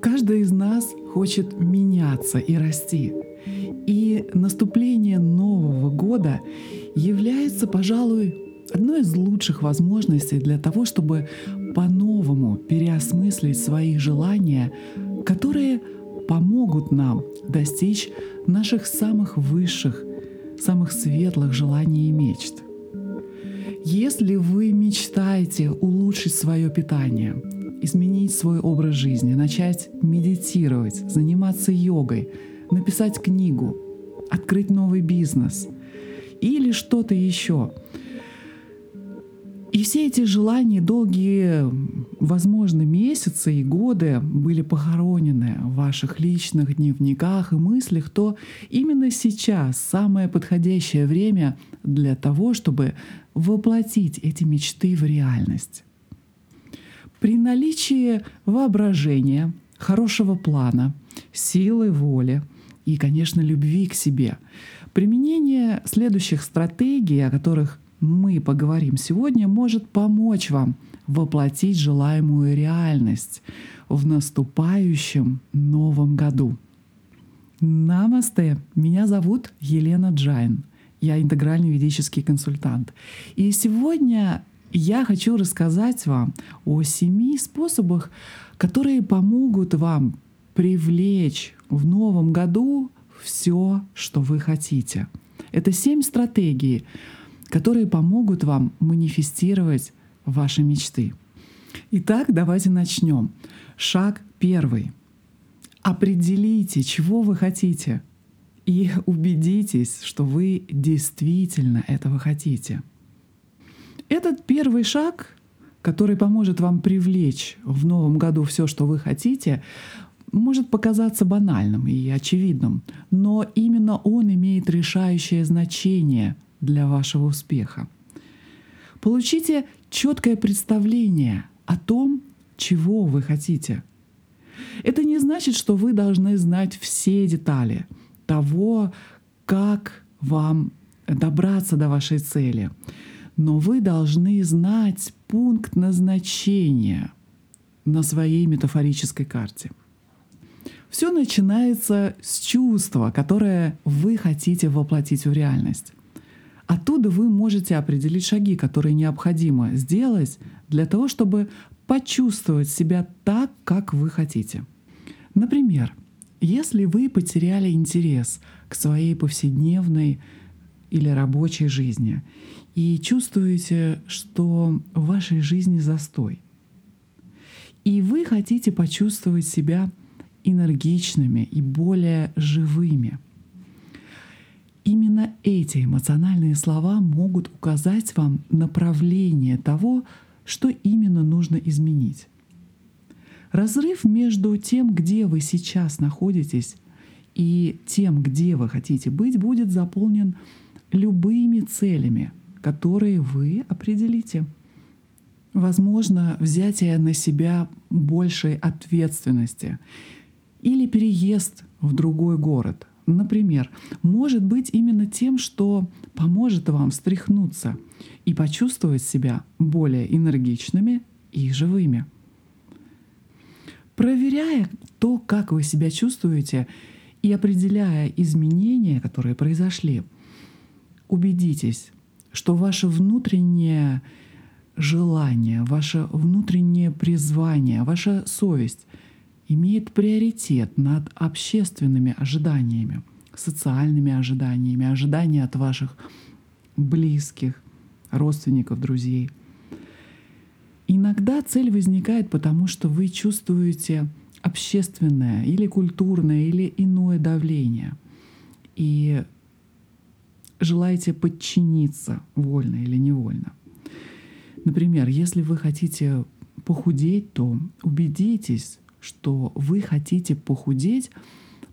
Каждый из нас хочет меняться и расти. И наступление Нового года является, пожалуй, одной из лучших возможностей для того, чтобы по-новому переосмыслить свои желания, которые помогут нам достичь наших самых высших, самых светлых желаний и мечт. Если вы мечтаете улучшить свое питание, изменить свой образ жизни, начать медитировать, заниматься йогой, написать книгу, открыть новый бизнес или что-то еще. И все эти желания долгие, возможно, месяцы и годы были похоронены в ваших личных дневниках и мыслях, то именно сейчас самое подходящее время для того, чтобы воплотить эти мечты в реальность. При наличии воображения, хорошего плана, силы воли и, конечно, любви к себе, применение следующих стратегий, о которых мы поговорим сегодня, может помочь вам воплотить желаемую реальность в наступающем новом году. Намасте! Меня зовут Елена Джайн. Я интегральный ведический консультант. И сегодня я хочу рассказать вам о семи способах, которые помогут вам привлечь в новом году все, что вы хотите. Это семь стратегий, которые помогут вам манифестировать ваши мечты. Итак, давайте начнем. Шаг первый. Определите, чего вы хотите, и убедитесь, что вы действительно этого хотите. Этот первый шаг, который поможет вам привлечь в новом году все, что вы хотите, может показаться банальным и очевидным, но именно он имеет решающее значение для вашего успеха. Получите четкое представление о том, чего вы хотите. Это не значит, что вы должны знать все детали того, как вам добраться до вашей цели но вы должны знать пункт назначения на своей метафорической карте. Все начинается с чувства, которое вы хотите воплотить в реальность. Оттуда вы можете определить шаги, которые необходимо сделать для того, чтобы почувствовать себя так, как вы хотите. Например, если вы потеряли интерес к своей повседневной или рабочей жизни и чувствуете, что в вашей жизни застой. И вы хотите почувствовать себя энергичными и более живыми. Именно эти эмоциональные слова могут указать вам направление того, что именно нужно изменить. Разрыв между тем, где вы сейчас находитесь, и тем, где вы хотите быть, будет заполнен любыми целями, которые вы определите. Возможно, взятие на себя большей ответственности или переезд в другой город, например, может быть именно тем, что поможет вам встряхнуться и почувствовать себя более энергичными и живыми. Проверяя то, как вы себя чувствуете, и определяя изменения, которые произошли, убедитесь, что ваше внутреннее желание, ваше внутреннее призвание, ваша совесть имеет приоритет над общественными ожиданиями, социальными ожиданиями, ожидания от ваших близких, родственников, друзей. Иногда цель возникает потому, что вы чувствуете общественное или культурное или иное давление. И желаете подчиниться вольно или невольно. Например, если вы хотите похудеть, то убедитесь, что вы хотите похудеть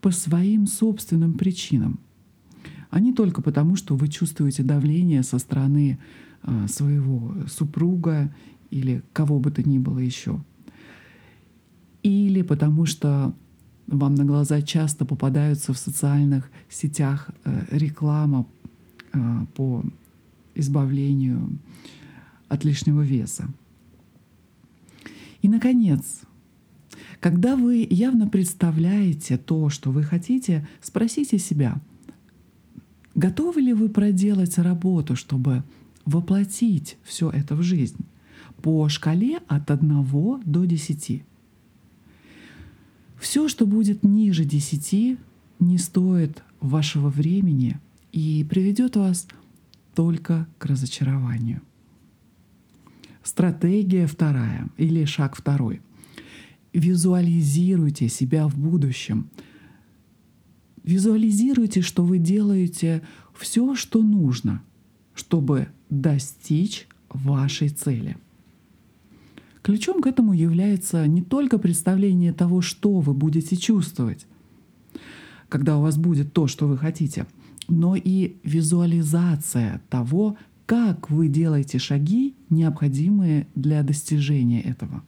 по своим собственным причинам, а не только потому, что вы чувствуете давление со стороны а, своего супруга или кого бы то ни было еще. Или потому что вам на глаза часто попадаются в социальных сетях э, реклама по избавлению от лишнего веса. И, наконец, Когда вы явно представляете то, что вы хотите, спросите себя, готовы ли вы проделать работу, чтобы воплотить все это в жизнь по шкале от 1 до 10. Все, что будет ниже 10, не стоит вашего времени и приведет вас только к разочарованию. Стратегия вторая или шаг второй. Визуализируйте себя в будущем. Визуализируйте, что вы делаете все, что нужно, чтобы достичь вашей цели. Ключом к этому является не только представление того, что вы будете чувствовать, когда у вас будет то, что вы хотите, но и визуализация того, как вы делаете шаги, необходимые для достижения этого.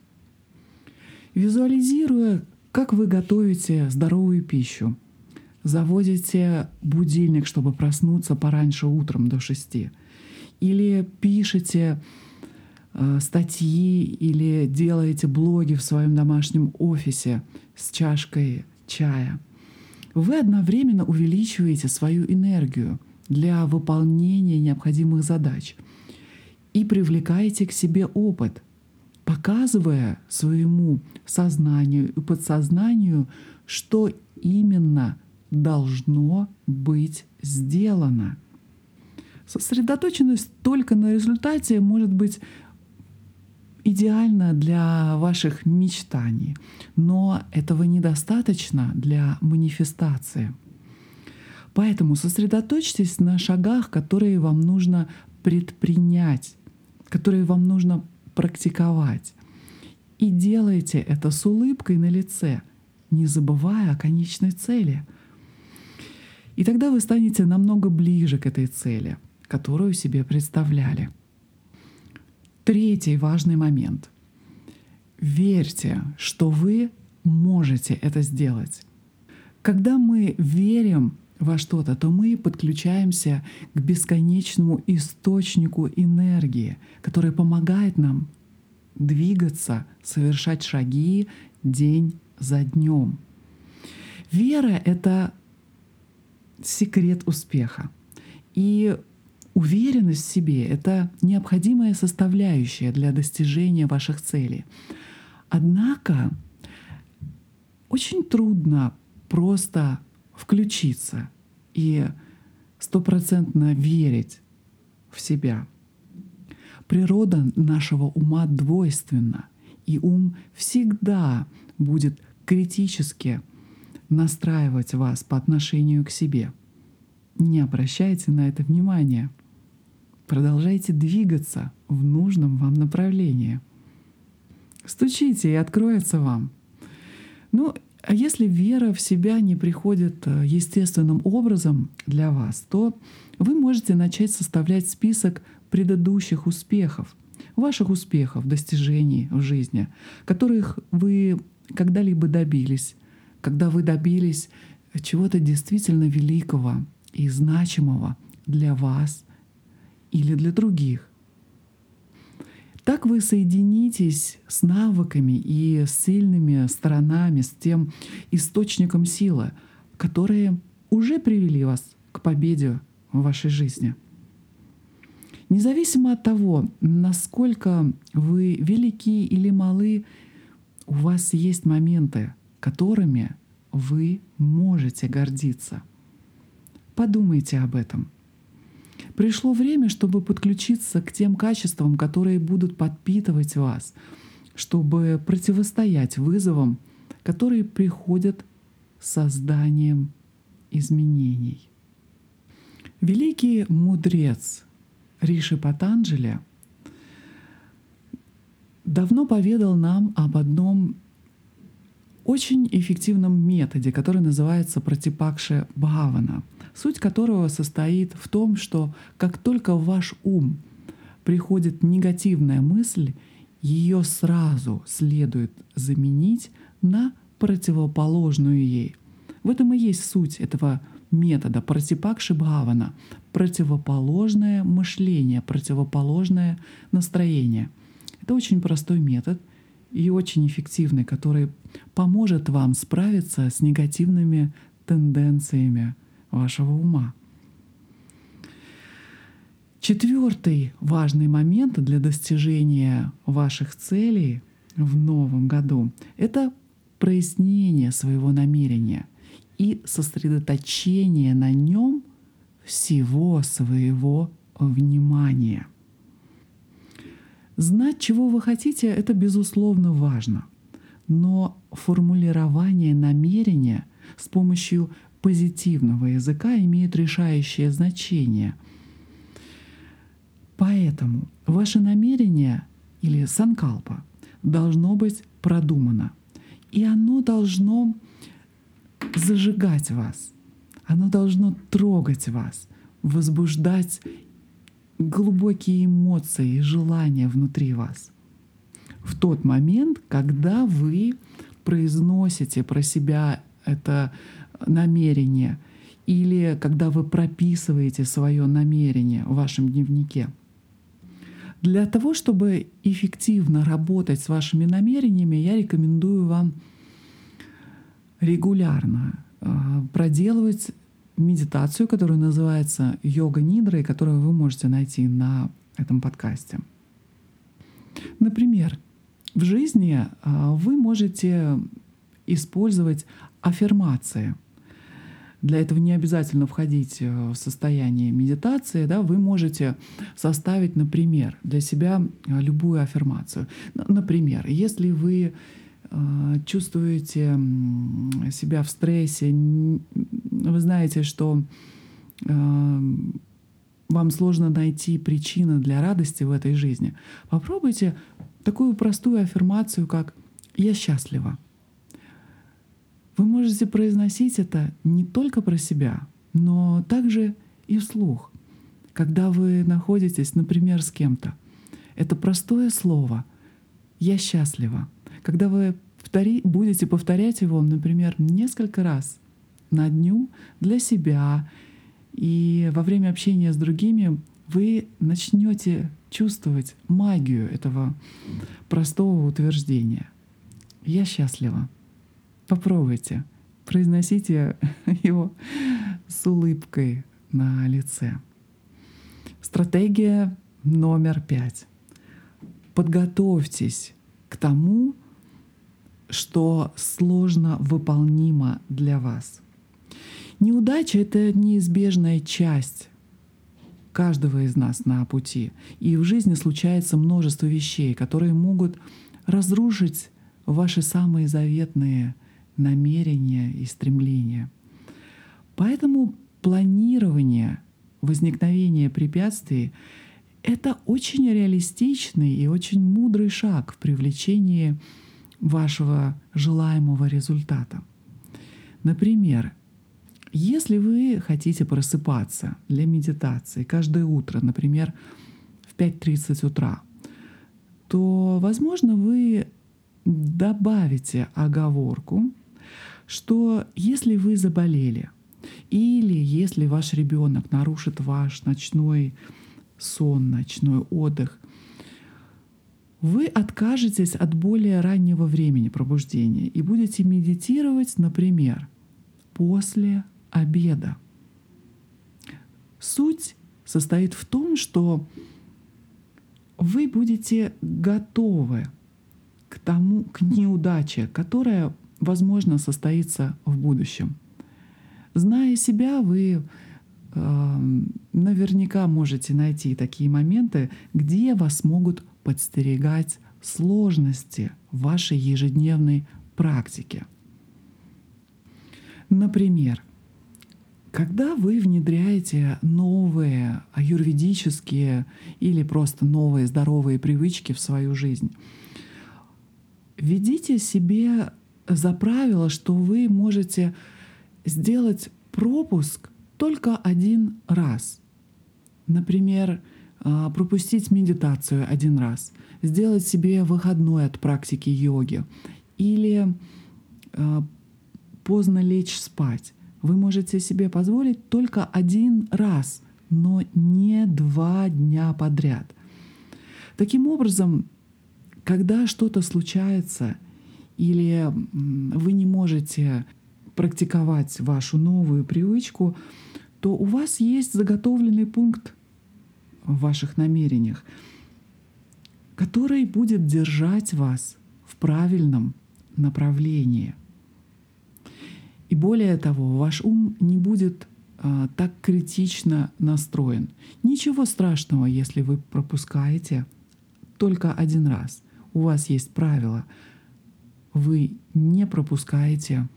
Визуализируя, как вы готовите здоровую пищу, заводите будильник, чтобы проснуться пораньше утром до шести, или пишете э, статьи или делаете блоги в своем домашнем офисе с чашкой чая, вы одновременно увеличиваете свою энергию для выполнения необходимых задач и привлекаете к себе опыт, показывая своему сознанию и подсознанию, что именно должно быть сделано. Сосредоточенность только на результате может быть идеально для ваших мечтаний, но этого недостаточно для манифестации. Поэтому сосредоточьтесь на шагах, которые вам нужно предпринять, которые вам нужно практиковать. И делайте это с улыбкой на лице, не забывая о конечной цели — и тогда вы станете намного ближе к этой цели, которую себе представляли. Третий важный момент. Верьте, что вы можете это сделать. Когда мы верим во что-то, то мы подключаемся к бесконечному источнику энергии, который помогает нам двигаться, совершать шаги день за днем. Вера — это секрет успеха. И уверенность в себе — это необходимая составляющая для достижения ваших целей. Однако очень трудно просто включиться и стопроцентно верить в себя. Природа нашего ума двойственна, и ум всегда будет критически настраивать вас по отношению к себе. Не обращайте на это внимания. Продолжайте двигаться в нужном вам направлении. Стучите, и откроется вам. Ну, а если вера в себя не приходит э, естественным образом для вас, то вы можете начать составлять список предыдущих успехов, ваших успехов, достижений в жизни, которых вы когда-либо добились, когда вы добились чего-то действительно великого и значимого для вас или для других. Так вы соединитесь с навыками и с сильными сторонами, с тем источником силы, которые уже привели вас к победе в вашей жизни. Независимо от того, насколько вы велики или малы, у вас есть моменты, которыми вы можете гордиться. Подумайте об этом. Пришло время, чтобы подключиться к тем качествам, которые будут подпитывать вас, чтобы противостоять вызовам, которые приходят созданием изменений. Великий мудрец Риши Патанджали давно поведал нам об одном очень эффективном методе, который называется протипакша бхавана, суть которого состоит в том, что как только в ваш ум приходит негативная мысль, ее сразу следует заменить на противоположную ей. В этом и есть суть этого метода протипакши бхавана, противоположное мышление, противоположное настроение. Это очень простой метод, и очень эффективный, который поможет вам справиться с негативными тенденциями вашего ума. Четвертый важный момент для достижения ваших целей в новом году — это прояснение своего намерения и сосредоточение на нем всего своего внимания. Знать, чего вы хотите, это безусловно важно. Но формулирование намерения с помощью позитивного языка имеет решающее значение. Поэтому ваше намерение или санкалпа должно быть продумано. И оно должно зажигать вас. Оно должно трогать вас, возбуждать глубокие эмоции и желания внутри вас. В тот момент, когда вы произносите про себя это намерение или когда вы прописываете свое намерение в вашем дневнике. Для того, чтобы эффективно работать с вашими намерениями, я рекомендую вам регулярно э, проделывать медитацию, которая называется йога нидра, и которую вы можете найти на этом подкасте. Например, в жизни э, вы можете использовать аффирмации. Для этого не обязательно входить э, в состояние медитации. Да? Вы можете составить, например, для себя любую аффирмацию. Например, если вы Э, чувствуете себя в стрессе, вы знаете, что э, вам сложно найти причины для радости в этой жизни, попробуйте такую простую аффирмацию, как «Я счастлива». Вы можете произносить это не только про себя, но также и вслух, когда вы находитесь, например, с кем-то. Это простое слово «Я счастлива» Когда вы повтори, будете повторять его, например, несколько раз на дню для себя, и во время общения с другими вы начнете чувствовать магию этого простого утверждения. Я счастлива. Попробуйте. Произносите его с улыбкой на лице. Стратегия номер пять. Подготовьтесь к тому, что сложно выполнимо для вас. Неудача — это неизбежная часть каждого из нас на пути. И в жизни случается множество вещей, которые могут разрушить ваши самые заветные намерения и стремления. Поэтому планирование возникновения препятствий — это очень реалистичный и очень мудрый шаг в привлечении вашего желаемого результата. Например, если вы хотите просыпаться для медитации каждое утро, например, в 5.30 утра, то, возможно, вы добавите оговорку, что если вы заболели или если ваш ребенок нарушит ваш ночной сон, ночной отдых, вы откажетесь от более раннего времени пробуждения и будете медитировать, например, после обеда. Суть состоит в том, что вы будете готовы к тому, к неудаче, которая, возможно, состоится в будущем. Зная себя, вы э, наверняка можете найти такие моменты, где вас могут подстерегать сложности в вашей ежедневной практике. Например, когда вы внедряете новые аюрведические или просто новые здоровые привычки в свою жизнь, введите себе за правило, что вы можете сделать пропуск только один раз. Например, а, пропустить медитацию один раз, сделать себе выходной от практики йоги или а, поздно лечь спать. Вы можете себе позволить только один раз, но не два дня подряд. Таким образом, Когда что-то случается или вы не можете практиковать вашу новую привычку, то у вас есть заготовленный пункт в ваших намерениях, который будет держать вас в правильном направлении. И более того, ваш ум не будет а, так критично настроен. Ничего страшного, если вы пропускаете только один раз. У вас есть правило. Вы не пропускаете,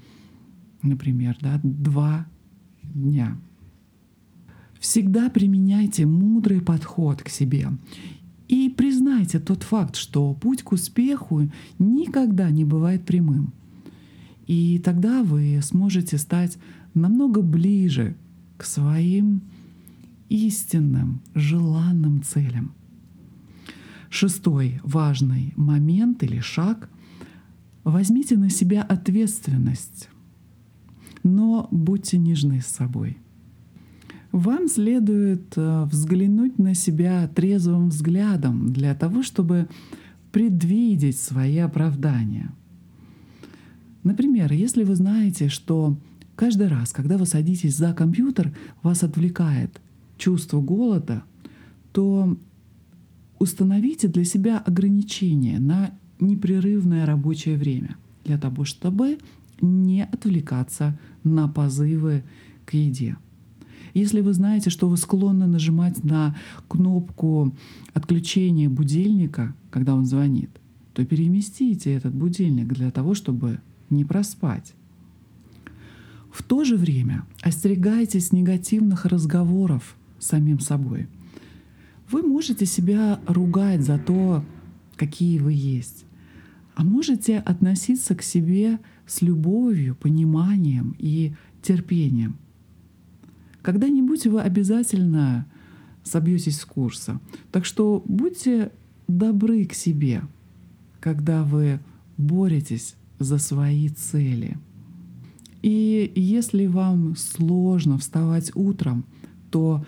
например, да, два дня. Всегда применяйте мудрый подход к себе и признайте тот факт, что путь к успеху никогда не бывает прямым. И тогда вы сможете стать намного ближе к своим истинным, желанным целям. Шестой важный момент или шаг — возьмите на себя ответственность, но будьте нежны с собой — вам следует э, взглянуть на себя трезвым взглядом для того, чтобы предвидеть свои оправдания. Например, если вы знаете, что каждый раз, когда вы садитесь за компьютер, вас отвлекает чувство голода, то установите для себя ограничения на непрерывное рабочее время для того, чтобы не отвлекаться на позывы к еде. Если вы знаете, что вы склонны нажимать на кнопку отключения будильника, когда он звонит, то переместите этот будильник для того, чтобы не проспать. В то же время остерегайтесь негативных разговоров с самим собой. Вы можете себя ругать за то, какие вы есть, а можете относиться к себе с любовью, пониманием и терпением. Когда-нибудь вы обязательно собьетесь с курса. Так что будьте добры к себе, когда вы боретесь за свои цели. И если вам сложно вставать утром, то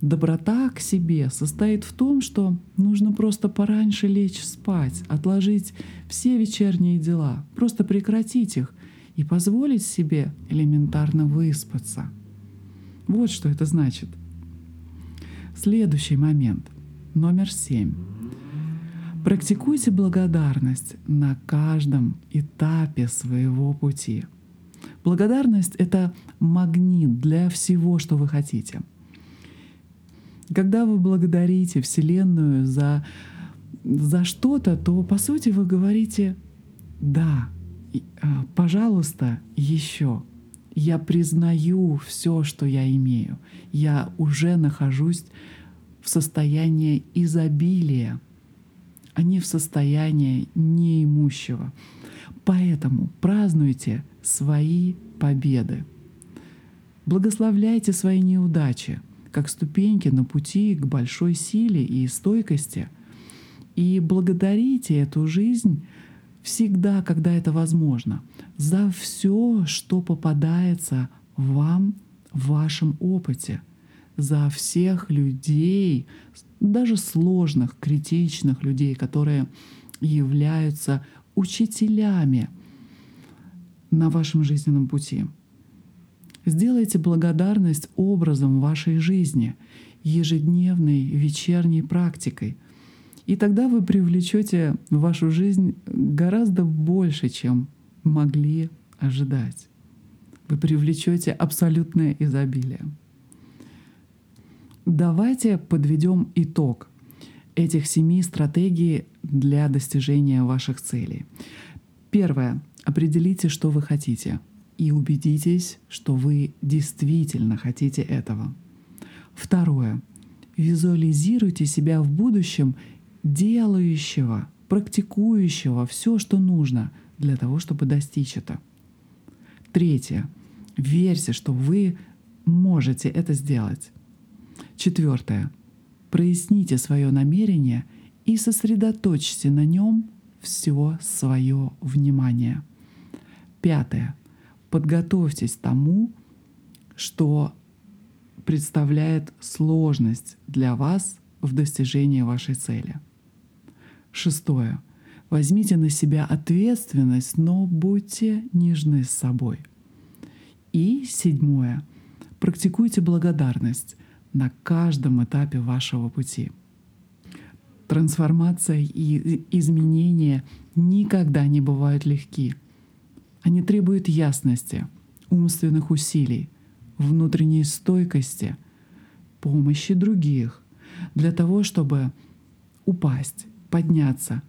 доброта к себе состоит в том, что нужно просто пораньше лечь спать, отложить все вечерние дела, просто прекратить их и позволить себе элементарно выспаться — вот что это значит. Следующий момент, номер семь. Практикуйте благодарность на каждом этапе своего пути. Благодарность — это магнит для всего, что вы хотите. Когда вы благодарите Вселенную за, за что-то, то по сути вы говорите «да, а, пожалуйста, еще». Я признаю все, что я имею. Я уже нахожусь в состоянии изобилия, не в состоянии неимущего. Поэтому празднуйте свои победы. Благословляйте свои неудачи, как ступеньки на пути к большой силе и стойкости. И благодарите эту жизнь всегда, когда это возможно, за все, что попадается вам в вашем опыте, за всех людей, даже сложных, критичных людей, которые являются учителями на вашем жизненном пути. Сделайте благодарность образом вашей жизни, ежедневной вечерней практикой — и тогда вы привлечете в вашу жизнь гораздо больше, чем могли ожидать. Вы привлечете абсолютное изобилие. Давайте подведем итог этих семи стратегий для достижения ваших целей. Первое. Определите, что вы хотите, и убедитесь, что вы действительно хотите этого. Второе. Визуализируйте себя в будущем делающего, практикующего все, что нужно для того, чтобы достичь это. Третье. Верьте, что вы можете это сделать. Четвертое. Проясните свое намерение и сосредоточьте на нем все свое внимание. Пятое. Подготовьтесь тому, что представляет сложность для вас в достижении вашей цели – Шестое. Возьмите на себя ответственность, но будьте нежны с собой. И седьмое. Практикуйте благодарность на каждом этапе вашего пути. Трансформация и изменения никогда не бывают легки. Они требуют ясности, умственных усилий, внутренней стойкости, помощи других для того, чтобы упасть, подняться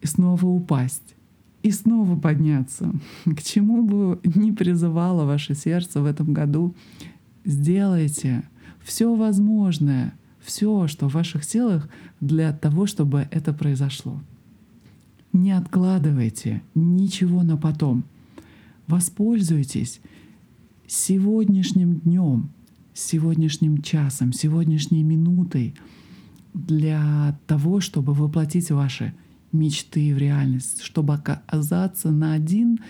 и снова упасть и снова подняться. К чему бы ни призывало ваше сердце в этом году, сделайте все возможное, все, что в ваших силах для того, чтобы это произошло. Не откладывайте ничего на потом. Воспользуйтесь сегодняшним днем, сегодняшним часом, сегодняшней минутой для того, чтобы воплотить ваши мечты в реальность, чтобы оказаться на один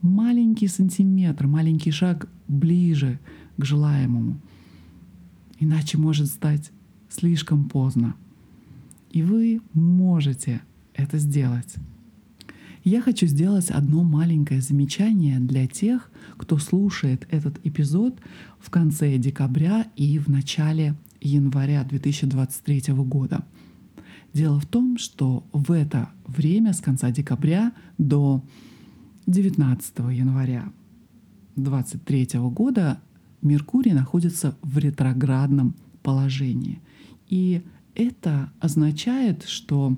маленький сантиметр, маленький шаг ближе к желаемому. Иначе может стать слишком поздно. И вы можете это сделать. Я хочу сделать одно маленькое замечание для тех, кто слушает этот эпизод в конце декабря и в начале января 2023 года. Дело в том, что в это время с конца декабря до 19 января 2023 года Меркурий находится в ретроградном положении. И это означает, что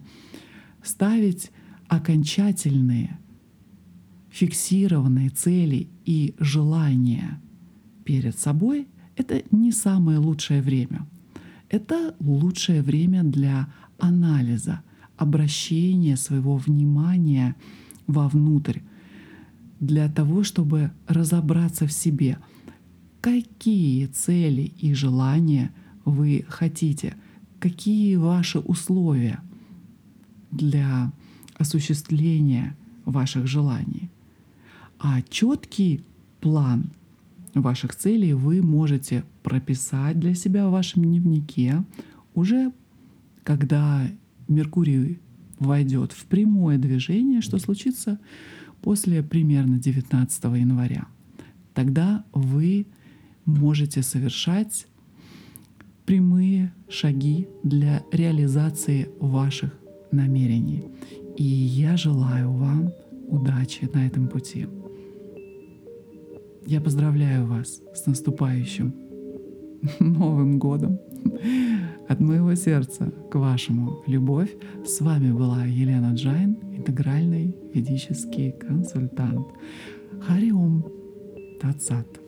ставить окончательные, фиксированные цели и желания перед собой — это не самое лучшее время. Это лучшее время для анализа, обращения своего внимания вовнутрь, для того, чтобы разобраться в себе, какие цели и желания вы хотите, какие ваши условия для осуществления ваших желаний. А четкий план ваших целей вы можете прописать для себя в вашем дневнике уже когда Меркурий войдет в прямое движение, что случится после примерно 19 января. Тогда вы можете совершать прямые шаги для реализации ваших намерений. И я желаю вам удачи на этом пути. Я поздравляю вас с наступающим Новым годом! От моего сердца к вашему любовь. С вами была Елена Джайн, интегральный ведический консультант. Хари Ом Тат Сат.